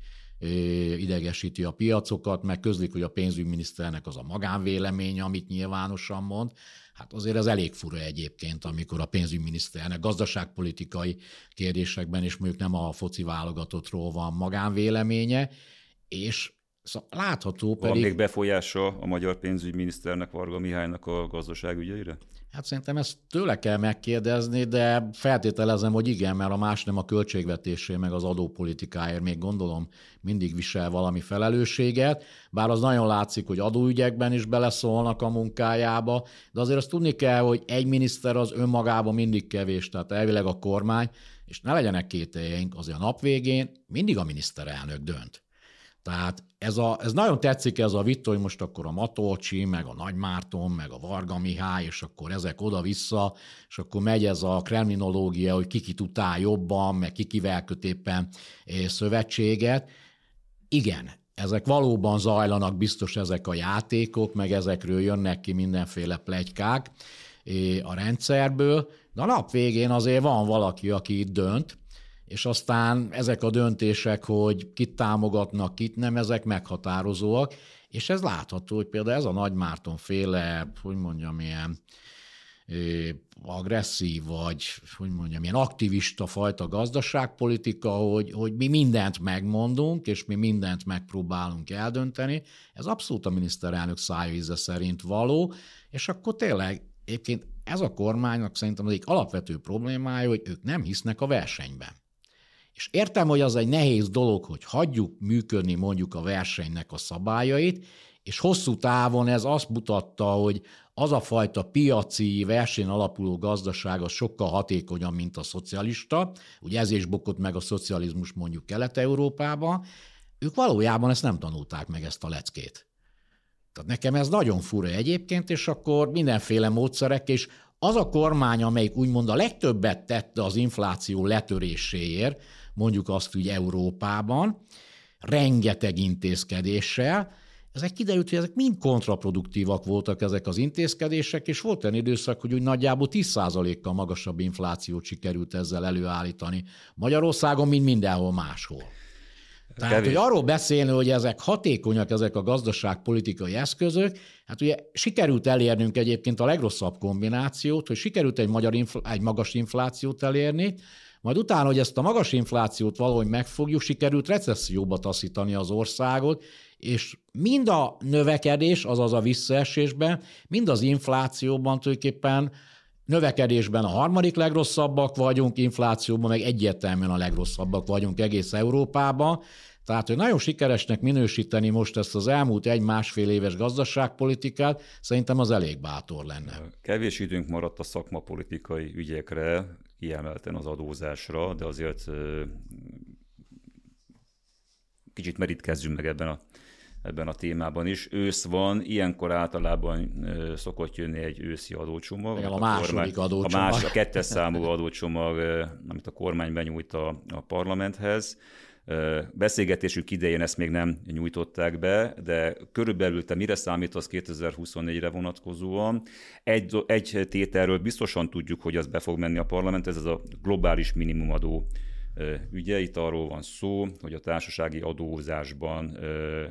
idegesíti a piacokat, meg közlik, hogy a pénzügyminiszternek az a magánvéleménye, amit nyilvánosan mond. Hát azért ez elég fura egyébként, amikor a pénzügyminiszternek gazdaságpolitikai kérdésekben is mondjuk nem a foci válogatottról van magánvéleménye, és Szóval látható pedig... Van még befolyása a magyar pénzügyminiszternek, Varga Mihálynak a gazdaságügyeire? Hát szerintem ezt tőle kell megkérdezni, de feltételezem, hogy igen, mert a más nem a költségvetésé, meg az adópolitikáért még gondolom mindig visel valami felelősséget, bár az nagyon látszik, hogy adóügyekben is beleszólnak a munkájába, de azért azt tudni kell, hogy egy miniszter az önmagában mindig kevés, tehát elvileg a kormány, és ne legyenek kételjeink, azért a nap végén mindig a miniszterelnök dönt. Tehát ez, a, ez nagyon tetszik ez a vita, hogy most akkor a Matolcsi, meg a Nagymárton, meg a Varga Mihály, és akkor ezek oda-vissza, és akkor megy ez a kremlinológia, hogy kiki utál jobban, meg kikivel köt éppen eh, szövetséget. Igen, ezek valóban zajlanak, biztos ezek a játékok, meg ezekről jönnek ki mindenféle plegykák eh, a rendszerből, de a nap végén azért van valaki, aki itt dönt, és aztán ezek a döntések, hogy kit támogatnak, kit nem, ezek meghatározóak, és ez látható, hogy például ez a Nagy Márton féle, hogy mondjam, ilyen agresszív, vagy hogy mondjam, ilyen aktivista fajta gazdaságpolitika, hogy, hogy mi mindent megmondunk, és mi mindent megpróbálunk eldönteni. Ez abszolút a miniszterelnök szájvíze szerint való, és akkor tényleg egyébként ez a kormánynak szerintem az egyik alapvető problémája, hogy ők nem hisznek a versenyben. És értem, hogy az egy nehéz dolog, hogy hagyjuk működni mondjuk a versenynek a szabályait, és hosszú távon ez azt mutatta, hogy az a fajta piaci verseny alapuló gazdaság az sokkal hatékonyabb, mint a szocialista. Ugye ez is bukott meg a szocializmus mondjuk Kelet-Európában. Ők valójában ezt nem tanulták meg, ezt a leckét. Tehát nekem ez nagyon fura egyébként, és akkor mindenféle módszerek, és az a kormány, amelyik úgymond a legtöbbet tette az infláció letöréséért, mondjuk azt, hogy Európában, rengeteg intézkedéssel, ezek kiderült, hogy ezek mind kontraproduktívak voltak ezek az intézkedések, és volt olyan időszak, hogy úgy nagyjából 10%-kal magasabb inflációt sikerült ezzel előállítani Magyarországon, mint mindenhol máshol. Tehát, Kevés. hogy arról beszélni, hogy ezek hatékonyak, ezek a gazdaságpolitikai eszközök, hát ugye sikerült elérnünk egyébként a legrosszabb kombinációt, hogy sikerült egy, magyar infl- egy magas inflációt elérni, majd utána, hogy ezt a magas inflációt valahogy megfogjuk, sikerült recesszióba taszítani az országot, és mind a növekedés, azaz a visszaesésben, mind az inflációban tulajdonképpen növekedésben a harmadik legrosszabbak vagyunk, inflációban meg egyértelműen a legrosszabbak vagyunk egész Európában. Tehát, hogy nagyon sikeresnek minősíteni most ezt az elmúlt egy-másfél éves gazdaságpolitikát, szerintem az elég bátor lenne. Kevés időnk maradt a szakmapolitikai ügyekre, kiemelten az adózásra, de azért kicsit merítkezzünk meg ebben a, ebben a témában is. Ősz van, ilyenkor általában szokott jönni egy őszi adócsomag. A, a második adócsomag. A, más, a kettes számú adócsomag, amit a kormány benyújt a, a parlamenthez. Beszélgetésük idején ezt még nem nyújtották be, de körülbelül te mire számítasz 2024-re vonatkozóan? Egy, egy tételről biztosan tudjuk, hogy az be fog menni a parlament, ez az a globális minimumadó ügye. Itt arról van szó, hogy a társasági adózásban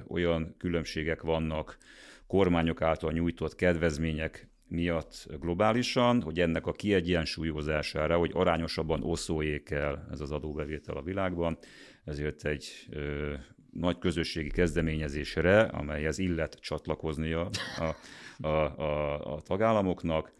olyan különbségek vannak kormányok által nyújtott kedvezmények miatt globálisan, hogy ennek a kiegyensúlyozására, hogy arányosabban oszójék el ez az adóbevétel a világban, ezért egy ö, nagy közösségi kezdeményezésre, amelyhez illet csatlakoznia a, a, a, a tagállamoknak,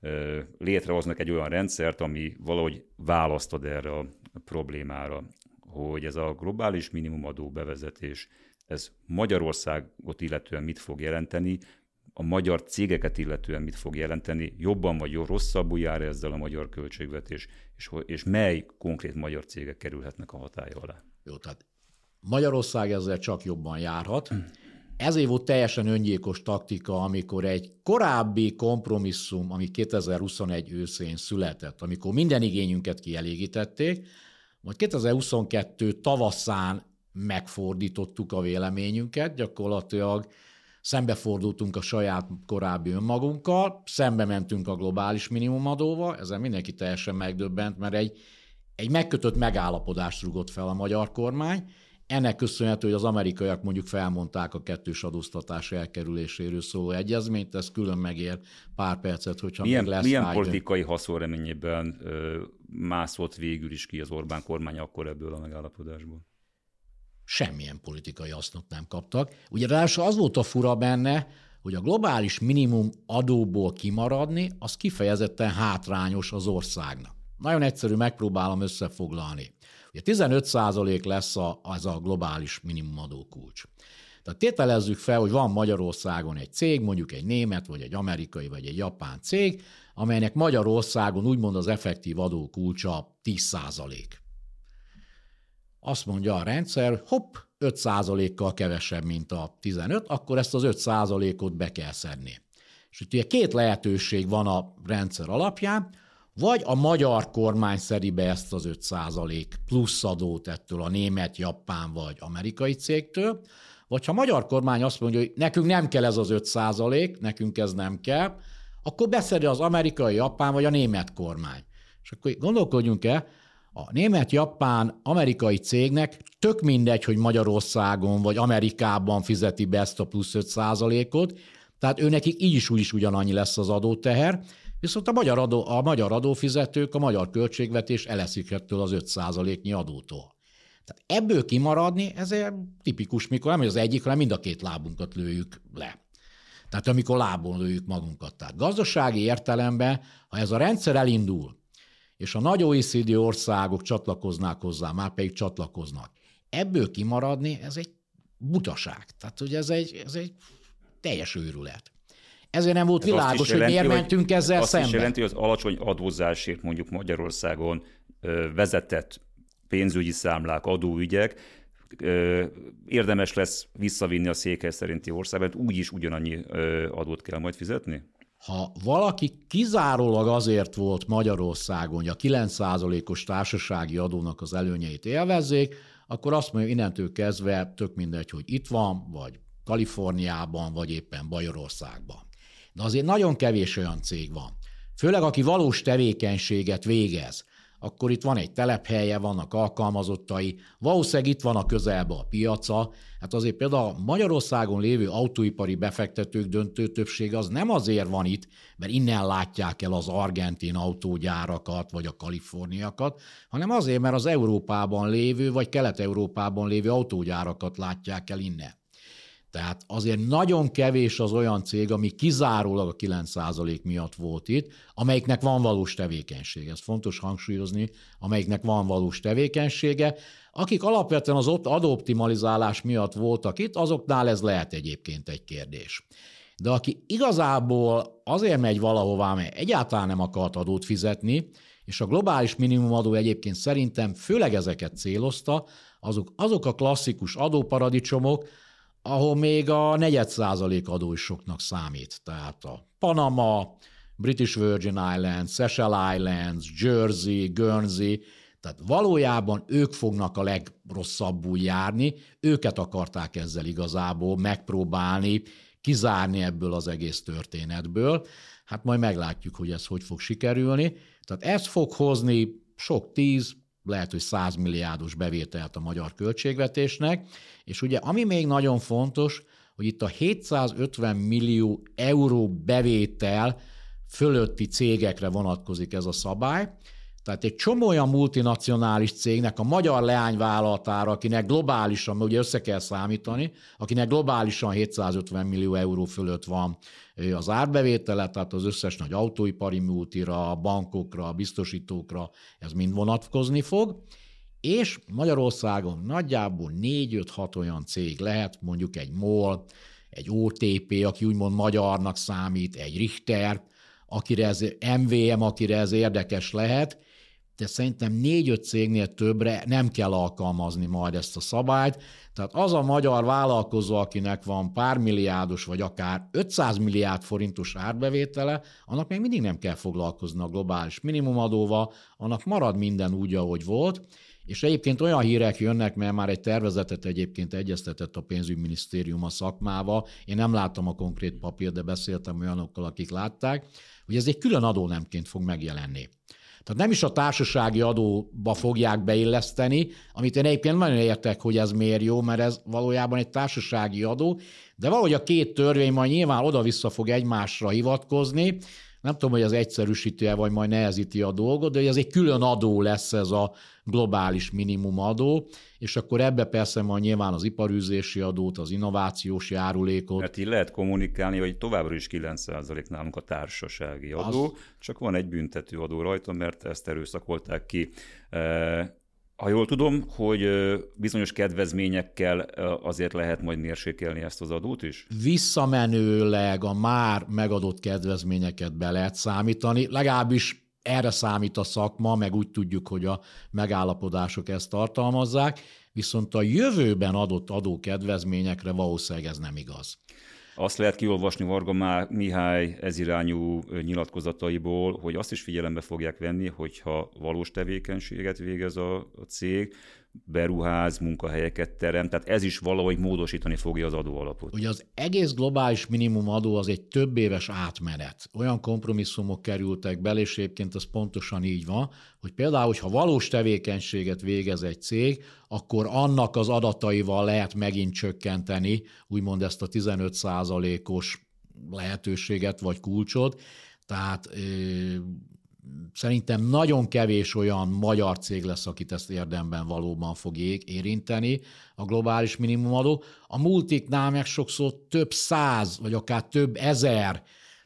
ö, létrehoznak egy olyan rendszert, ami valahogy választ ad erre a problémára, hogy ez a globális minimumadó bevezetés, ez Magyarországot illetően mit fog jelenteni, a magyar cégeket illetően mit fog jelenteni, jobban vagy rosszabbul jár ezzel a magyar költségvetés, és, és mely konkrét magyar cégek kerülhetnek a hatája alá. Jó, tehát Magyarország ezzel csak jobban járhat. Ezért volt teljesen öngyilkos taktika, amikor egy korábbi kompromisszum, ami 2021 őszén született, amikor minden igényünket kielégítették, majd 2022 tavaszán megfordítottuk a véleményünket, gyakorlatilag szembefordultunk a saját korábbi önmagunkkal, szembe mentünk a globális minimumadóval, ezen mindenki teljesen megdöbbent, mert egy, egy megkötött megállapodást rugott fel a magyar kormány, ennek köszönhető, hogy az amerikaiak mondjuk felmondták a kettős adóztatás elkerüléséről szóló egyezményt, ez külön megér pár percet, hogyha milyen, még lesz Milyen politikai haszonreményében mászott végül is ki az Orbán kormány akkor ebből a megállapodásból? Semmilyen politikai hasznot nem kaptak. Ugye ráadásul az volt a fura benne, hogy a globális minimum adóból kimaradni, az kifejezetten hátrányos az országnak. Nagyon egyszerű, megpróbálom összefoglalni. Ugye 15% lesz a, az a globális minimumadó kulcs. Tehát tételezzük fel, hogy van Magyarországon egy cég, mondjuk egy német, vagy egy amerikai, vagy egy japán cég, amelynek Magyarországon úgymond az effektív adó kulcsa 10%. Azt mondja a rendszer, hopp, 5%-kal kevesebb, mint a 15, akkor ezt az 5%-ot be kell szedni. És itt ugye két lehetőség van a rendszer alapján, vagy a magyar kormány szedi be ezt az 5% plusz adót ettől a német, japán vagy amerikai cégtől, vagy ha a magyar kormány azt mondja, hogy nekünk nem kell ez az 5%, nekünk ez nem kell, akkor beszedi az amerikai, japán vagy a német kormány. És akkor gondolkodjunk el, a német-japán amerikai cégnek tök mindegy, hogy Magyarországon vagy Amerikában fizeti be ezt a plusz 5% ot tehát ő nekik így is úgy is ugyanannyi lesz az adóteher, viszont a magyar, adó, a magyar adófizetők, a magyar költségvetés eleszik ettől az 5% nyi adótól. Tehát ebből kimaradni, ez egy tipikus, mikor nem az egyik, hanem mind a két lábunkat lőjük le. Tehát amikor lábon lőjük magunkat. Tehát gazdasági értelemben, ha ez a rendszer elindul, és a nagy OECD országok csatlakoznák hozzá, már pedig csatlakoznak, ebből kimaradni, ez egy butaság. Tehát, hogy ez egy, ez egy teljes őrület. Ezért nem volt ez világos, jelenti, hogy miért mentünk ezzel azt szembe. Azt jelenti, hogy az alacsony adózásért mondjuk Magyarországon vezetett pénzügyi számlák, adóügyek, érdemes lesz visszavinni a székely szerinti országban, úgyis ugyanannyi adót kell majd fizetni? Ha valaki kizárólag azért volt Magyarországon, hogy a 9%-os társasági adónak az előnyeit élvezzék, akkor azt mondja, innentől kezdve tök mindegy, hogy itt van, vagy Kaliforniában, vagy éppen Bajorországban. De azért nagyon kevés olyan cég van, főleg aki valós tevékenységet végez, akkor itt van egy telephelye, vannak alkalmazottai, valószínűleg itt van a közelben a piaca. Hát azért például a Magyarországon lévő autóipari befektetők döntő többsége az nem azért van itt, mert innen látják el az argentin autógyárakat, vagy a kaliforniakat, hanem azért, mert az Európában lévő, vagy Kelet-Európában lévő autógyárakat látják el innen. Tehát azért nagyon kevés az olyan cég, ami kizárólag a 9% miatt volt itt, amelyiknek van valós tevékenysége. Ez fontos hangsúlyozni, amelyiknek van valós tevékenysége. Akik alapvetően az ott adóoptimalizálás miatt voltak itt, azoknál ez lehet egyébként egy kérdés. De aki igazából azért megy valahová, mert egyáltalán nem akart adót fizetni, és a globális minimumadó egyébként szerintem főleg ezeket célozta, azok, azok a klasszikus adóparadicsomok, ahol még a negyed százalék adó számít. Tehát a Panama, British Virgin Islands, Seychelles Islands, Jersey, Guernsey, tehát valójában ők fognak a legrosszabbul járni, őket akarták ezzel igazából megpróbálni, kizárni ebből az egész történetből. Hát majd meglátjuk, hogy ez hogy fog sikerülni. Tehát ez fog hozni sok tíz, lehet, hogy 100 milliárdos bevételt a magyar költségvetésnek, és ugye ami még nagyon fontos, hogy itt a 750 millió euró bevétel fölötti cégekre vonatkozik ez a szabály, tehát egy csomó olyan multinacionális cégnek a magyar leányvállalatára, akinek globálisan, ugye össze kell számítani, akinek globálisan 750 millió euró fölött van az árbevétele, tehát az összes nagy autóipari multira, bankokra, biztosítókra, ez mind vonatkozni fog, és Magyarországon nagyjából 4-5-6 olyan cég lehet, mondjuk egy MOL, egy OTP, aki úgymond magyarnak számít, egy Richter, akire ez, MVM, akire ez érdekes lehet, de szerintem négy-öt cégnél többre nem kell alkalmazni majd ezt a szabályt. Tehát az a magyar vállalkozó, akinek van pár milliárdos, vagy akár 500 milliárd forintos árbevétele, annak még mindig nem kell foglalkozni a globális minimumadóval, annak marad minden úgy, ahogy volt, és egyébként olyan hírek jönnek, mert már egy tervezetet egyébként egyeztetett a pénzügyminisztérium a szakmával. Én nem láttam a konkrét papírt, de beszéltem olyanokkal, akik látták, hogy ez egy külön adónemként fog megjelenni. Tehát nem is a társasági adóba fogják beilleszteni, amit én egyébként nagyon értek, hogy ez miért jó, mert ez valójában egy társasági adó, de valahogy a két törvény majd nyilván oda-vissza fog egymásra hivatkozni, nem tudom, hogy az egyszerűsíti-e, vagy majd nehezíti a dolgot, de ez egy külön adó lesz ez a globális minimumadó, és akkor ebbe persze majd nyilván az iparűzési adót, az innovációs járulékot. Mert így lehet kommunikálni, hogy továbbra is 9% nálunk a társasági adó, az... csak van egy büntető adó rajta, mert ezt erőszakolták ki. Ha jól tudom, hogy bizonyos kedvezményekkel azért lehet majd mérsékelni ezt az adót is? Visszamenőleg a már megadott kedvezményeket be lehet számítani, legalábbis erre számít a szakma, meg úgy tudjuk, hogy a megállapodások ezt tartalmazzák, viszont a jövőben adott adókedvezményekre valószínűleg ez nem igaz. Azt lehet kiolvasni Varga Mihály ezirányú nyilatkozataiból, hogy azt is figyelembe fogják venni, hogyha valós tevékenységet végez a, cég, beruház, munkahelyeket terem, tehát ez is valahogy módosítani fogja az adóalapot. Ugye az egész globális minimum adó az egy több éves átmenet. Olyan kompromisszumok kerültek bele, és egyébként az pontosan így van, hogy például, hogyha valós tevékenységet végez egy cég, akkor annak az adataival lehet megint csökkenteni, úgymond ezt a 15 os lehetőséget vagy kulcsot, tehát szerintem nagyon kevés olyan magyar cég lesz, akit ezt érdemben valóban fog érinteni, a globális minimumadó. A multiknál meg sokszor több száz, vagy akár több ezer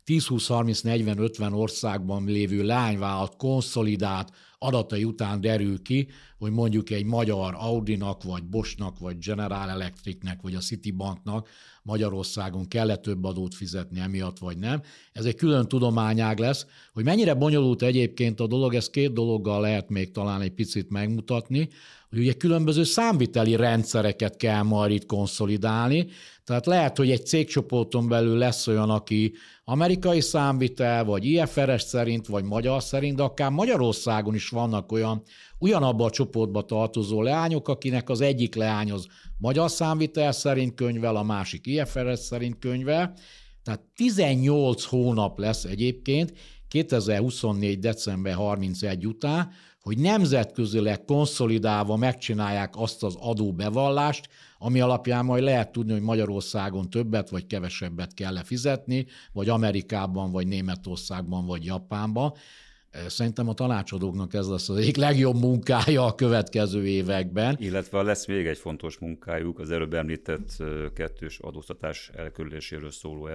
10-20-30-40-50 országban lévő lányvállalat konszolidált adatai után derül ki, hogy mondjuk egy magyar Audinak, vagy Bosnak, vagy General Electricnek, vagy a Citibanknak Magyarországon kell-e több adót fizetni emiatt, vagy nem. Ez egy külön tudományág lesz, hogy mennyire bonyolult egyébként a dolog, ez két dologgal lehet még talán egy picit megmutatni, hogy ugye különböző számviteli rendszereket kell majd itt konszolidálni, tehát lehet, hogy egy cégcsoporton belül lesz olyan, aki amerikai számvitel, vagy IFRS szerint, vagy magyar szerint, de akár Magyarországon is vannak olyan ugyanabba a csoportba tartozó leányok, akinek az egyik leány az magyar számvitel szerint könyvel, a másik IFRS szerint könyvel. Tehát 18 hónap lesz egyébként 2024. december 31 után, hogy nemzetközileg konszolidálva megcsinálják azt az adóbevallást, ami alapján majd lehet tudni, hogy Magyarországon többet vagy kevesebbet kell -e fizetni, vagy Amerikában, vagy Németországban, vagy Japánban. Szerintem a tanácsadóknak ez lesz az egyik legjobb munkája a következő években. Illetve lesz még egy fontos munkájuk, az előbb említett kettős adóztatás elkerüléséről szóló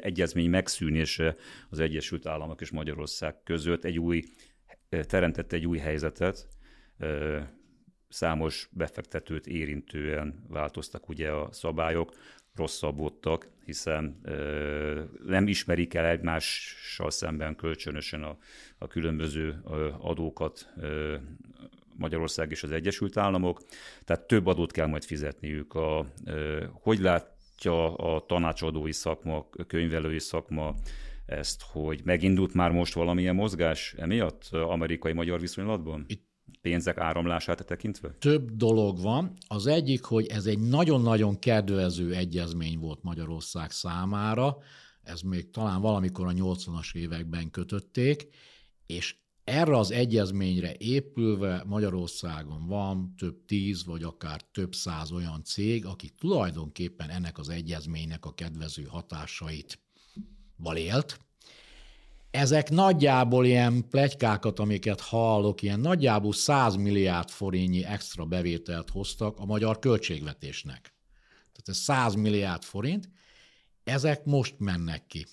egyezmény megszűnése az Egyesült Államok és Magyarország között egy új, teremtette egy új helyzetet, számos befektetőt érintően változtak ugye a szabályok, rosszabbodtak, hiszen ö, nem ismerik el egymással szemben kölcsönösen a, a különböző adókat ö, Magyarország és az Egyesült Államok, tehát több adót kell majd fizetniük. A, ö, hogy látja a tanácsadói szakma, könyvelői szakma ezt, hogy megindult már most valamilyen mozgás emiatt amerikai-magyar viszonylatban? Itt pénzek áramlását tekintve? Több dolog van. Az egyik, hogy ez egy nagyon-nagyon kedvező egyezmény volt Magyarország számára, ez még talán valamikor a 80-as években kötötték, és erre az egyezményre épülve Magyarországon van több tíz, vagy akár több száz olyan cég, aki tulajdonképpen ennek az egyezménynek a kedvező hatásait valélt, ezek nagyjából ilyen plegykákat, amiket hallok, ilyen nagyjából 100 milliárd forintnyi extra bevételt hoztak a magyar költségvetésnek. Tehát ez 100 milliárd forint, ezek most mennek ki.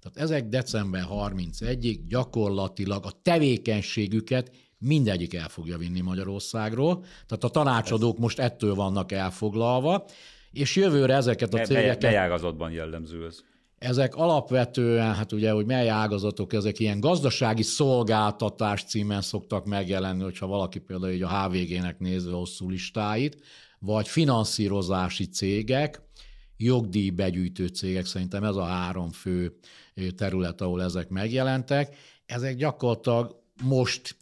Tehát ezek december 31-ig gyakorlatilag a tevékenységüket mindegyik el fogja vinni Magyarországról. Tehát a tanácsadók most ettől vannak elfoglalva, és jövőre ezeket a cégeket... Mely ágazatban jellemző ez? Ezek alapvetően, hát ugye, hogy mely ágazatok, ezek ilyen gazdasági szolgáltatás címen szoktak megjelenni, hogyha valaki például így a HVG-nek nézve hosszú listáit, vagy finanszírozási cégek, jogdíjbegyűjtő cégek, szerintem ez a három fő terület, ahol ezek megjelentek. Ezek gyakorlatilag most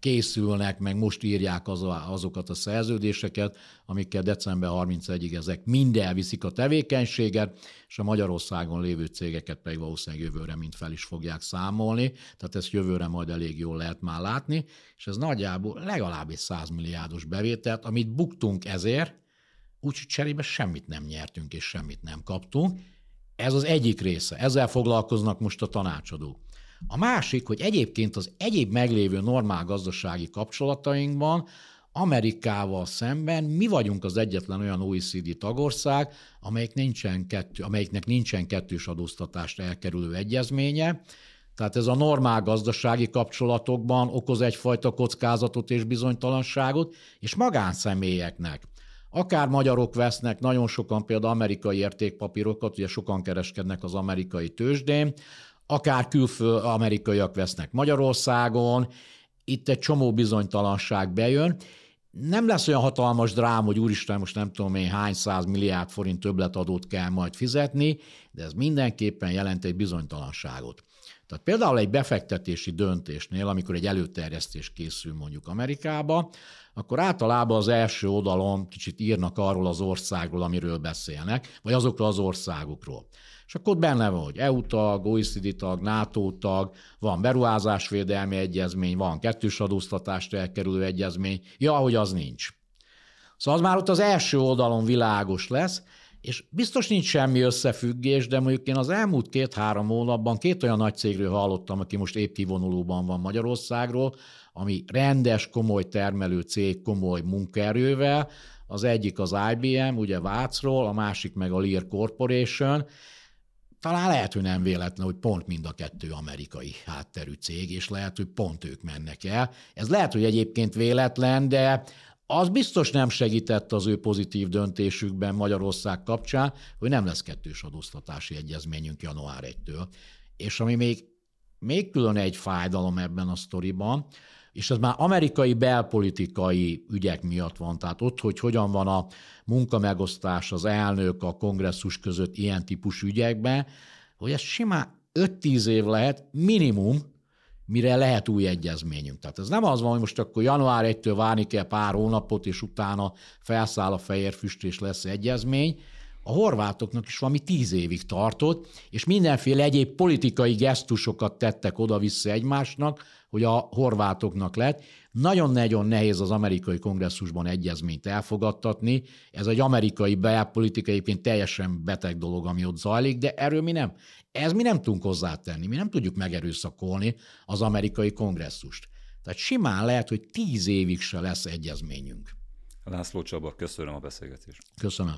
készülnek, meg most írják az azokat a szerződéseket, amikkel december 31-ig ezek mind elviszik a tevékenységet, és a Magyarországon lévő cégeket pedig valószínűleg jövőre mind fel is fogják számolni, tehát ezt jövőre majd elég jól lehet már látni, és ez nagyjából legalább egy 100 milliárdos bevételt, amit buktunk ezért, úgyhogy cserébe semmit nem nyertünk és semmit nem kaptunk. Ez az egyik része, ezzel foglalkoznak most a tanácsadók. A másik, hogy egyébként az egyéb meglévő normál gazdasági kapcsolatainkban Amerikával szemben mi vagyunk az egyetlen olyan OECD tagország, amelyik nincsen kettő, amelyiknek nincsen kettős adóztatást elkerülő egyezménye, tehát ez a normál gazdasági kapcsolatokban okoz egyfajta kockázatot és bizonytalanságot, és magánszemélyeknek. Akár magyarok vesznek, nagyon sokan például amerikai értékpapírokat, ugye sokan kereskednek az amerikai tőzsdén, akár külföld amerikaiak vesznek Magyarországon, itt egy csomó bizonytalanság bejön, nem lesz olyan hatalmas drám, hogy úristen, most nem tudom én hány száz milliárd forint többletadót kell majd fizetni, de ez mindenképpen jelent egy bizonytalanságot. Tehát például egy befektetési döntésnél, amikor egy előterjesztés készül mondjuk Amerikába, akkor általában az első oldalon kicsit írnak arról az országról, amiről beszélnek, vagy azokról az országokról. És akkor ott benne van, hogy EU tag, OECD tag, NATO tag, van beruházásvédelmi egyezmény, van kettős adóztatást elkerülő egyezmény, ja, hogy az nincs. Szóval az már ott az első oldalon világos lesz, és biztos nincs semmi összefüggés, de mondjuk én az elmúlt két-három hónapban két olyan nagy cégről hallottam, aki most épp kivonulóban van Magyarországról, ami rendes, komoly termelő cég, komoly munkaerővel, az egyik az IBM, ugye Vácról, a másik meg a Lear Corporation, talán lehet, hogy nem véletlen, hogy pont mind a kettő amerikai hátterű cég, és lehet, hogy pont ők mennek el. Ez lehet, hogy egyébként véletlen, de az biztos nem segített az ő pozitív döntésükben Magyarország kapcsán, hogy nem lesz kettős adóztatási egyezményünk január 1-től. És ami még, még külön egy fájdalom ebben a sztoriban, és ez már amerikai belpolitikai ügyek miatt van, tehát ott, hogy hogyan van a munkamegosztás az elnök, a kongresszus között ilyen típusú ügyekben, hogy ez simán 5-10 év lehet minimum, mire lehet új egyezményünk. Tehát ez nem az van, hogy most akkor január 1-től várni kell pár hónapot, és utána felszáll a fehér füst, és lesz egyezmény. A horvátoknak is valami tíz évig tartott, és mindenféle egyéb politikai gesztusokat tettek oda-vissza egymásnak, hogy a horvátoknak lett. Nagyon-nagyon nehéz az amerikai kongresszusban egyezményt elfogadtatni. Ez egy amerikai belpolitika egyébként teljesen beteg dolog, ami ott zajlik, de erről mi nem. Ez mi nem tudunk hozzátenni, mi nem tudjuk megerőszakolni az amerikai kongresszust. Tehát simán lehet, hogy tíz évig se lesz egyezményünk. László Csaba, köszönöm a beszélgetést. Köszönöm.